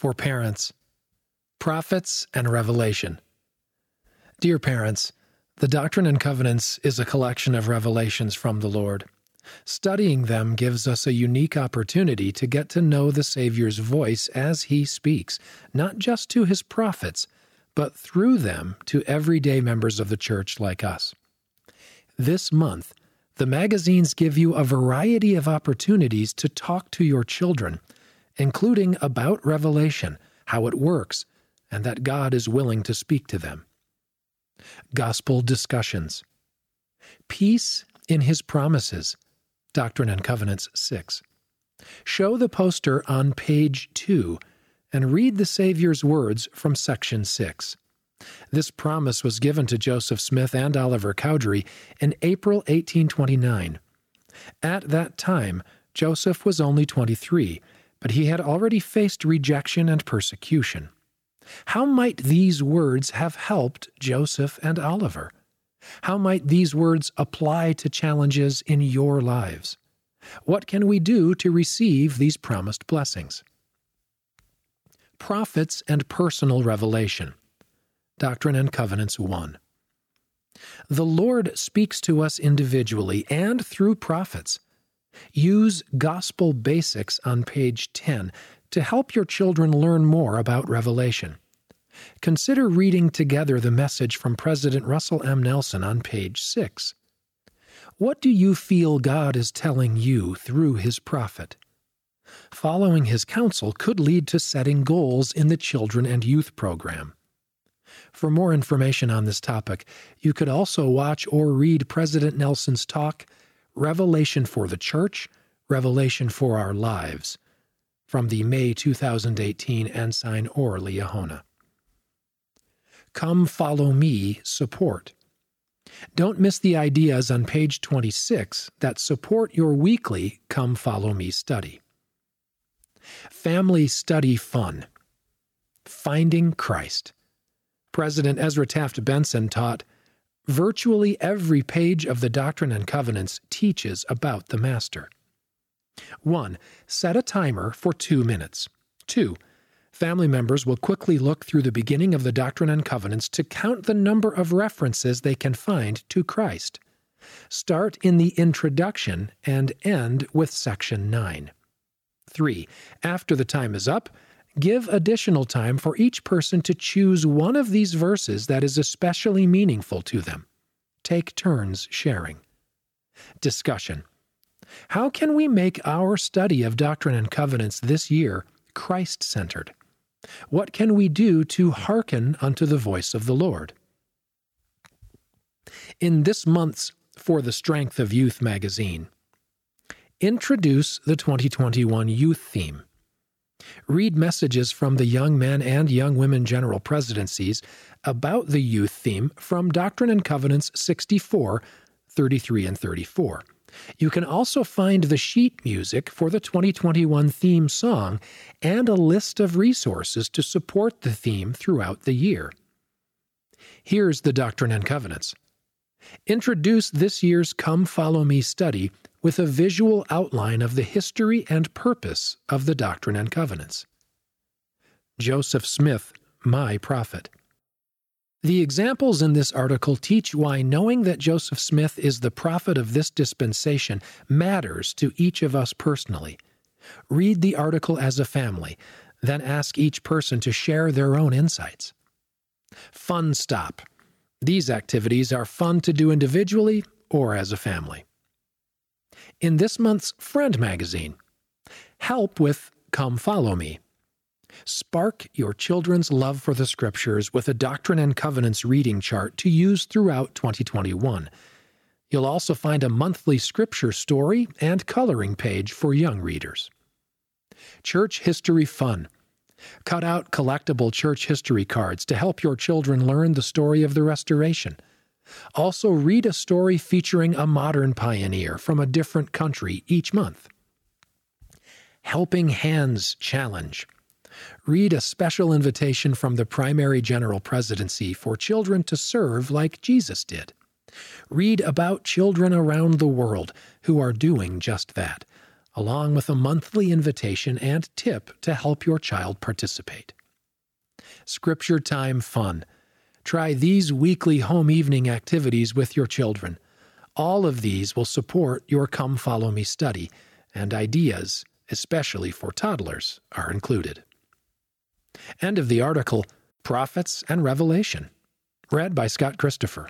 for parents, prophets, and revelation. Dear parents, the Doctrine and Covenants is a collection of revelations from the Lord. Studying them gives us a unique opportunity to get to know the Savior's voice as he speaks, not just to his prophets, but through them to everyday members of the church like us. This month, the magazines give you a variety of opportunities to talk to your children, including about Revelation, how it works, and that God is willing to speak to them. Gospel discussions. Peace in His Promises, Doctrine and Covenants 6. Show the poster on page 2 and read the Savior's words from section 6. This promise was given to Joseph Smith and Oliver Cowdery in April 1829. At that time, Joseph was only 23, but he had already faced rejection and persecution. How might these words have helped Joseph and Oliver? How might these words apply to challenges in your lives? What can we do to receive these promised blessings? Prophets and Personal Revelation. Doctrine and Covenants 1. The Lord speaks to us individually and through prophets. Use Gospel Basics on page 10 to help your children learn more about Revelation. Consider reading together the message from President Russell M. Nelson on page 6. What do you feel God is telling you through his prophet? Following his counsel could lead to setting goals in the children and youth program. For more information on this topic, you could also watch or read President Nelson's talk, Revelation for the Church, Revelation for Our Lives, from the May 2018 Ensign or Liahona. Come Follow Me support. Don't miss the ideas on page 26 that support your weekly Come Follow Me study. Family Study Fun Finding Christ. President Ezra Taft Benson taught Virtually every page of the Doctrine and Covenants teaches about the Master. 1. Set a timer for two minutes. 2. Family members will quickly look through the beginning of the Doctrine and Covenants to count the number of references they can find to Christ. Start in the introduction and end with section 9. 3. After the time is up, give additional time for each person to choose one of these verses that is especially meaningful to them. Take turns sharing. Discussion How can we make our study of Doctrine and Covenants this year Christ centered? What can we do to hearken unto the voice of the Lord? In this month's For the Strength of Youth magazine, introduce the 2021 youth theme. Read messages from the Young Men and Young Women General Presidencies about the youth theme from Doctrine and Covenants 64, 33, and 34. You can also find the sheet music for the 2021 theme song and a list of resources to support the theme throughout the year. Here's the Doctrine and Covenants. Introduce this year's Come Follow Me study with a visual outline of the history and purpose of the Doctrine and Covenants. Joseph Smith, My Prophet. The examples in this article teach why knowing that Joseph Smith is the prophet of this dispensation matters to each of us personally. Read the article as a family, then ask each person to share their own insights. Fun Stop. These activities are fun to do individually or as a family. In this month's Friend magazine, help with Come Follow Me. Spark your children's love for the scriptures with a Doctrine and Covenants reading chart to use throughout 2021. You'll also find a monthly scripture story and coloring page for young readers. Church History Fun. Cut out collectible church history cards to help your children learn the story of the Restoration. Also, read a story featuring a modern pioneer from a different country each month. Helping Hands Challenge read a special invitation from the primary general presidency for children to serve like Jesus did. Read about children around the world who are doing just that, along with a monthly invitation and tip to help your child participate. Scripture Time Fun. Try these weekly home evening activities with your children. All of these will support your Come Follow Me study, and ideas, especially for toddlers, are included. End of the article Prophets and Revelation, read by Scott Christopher.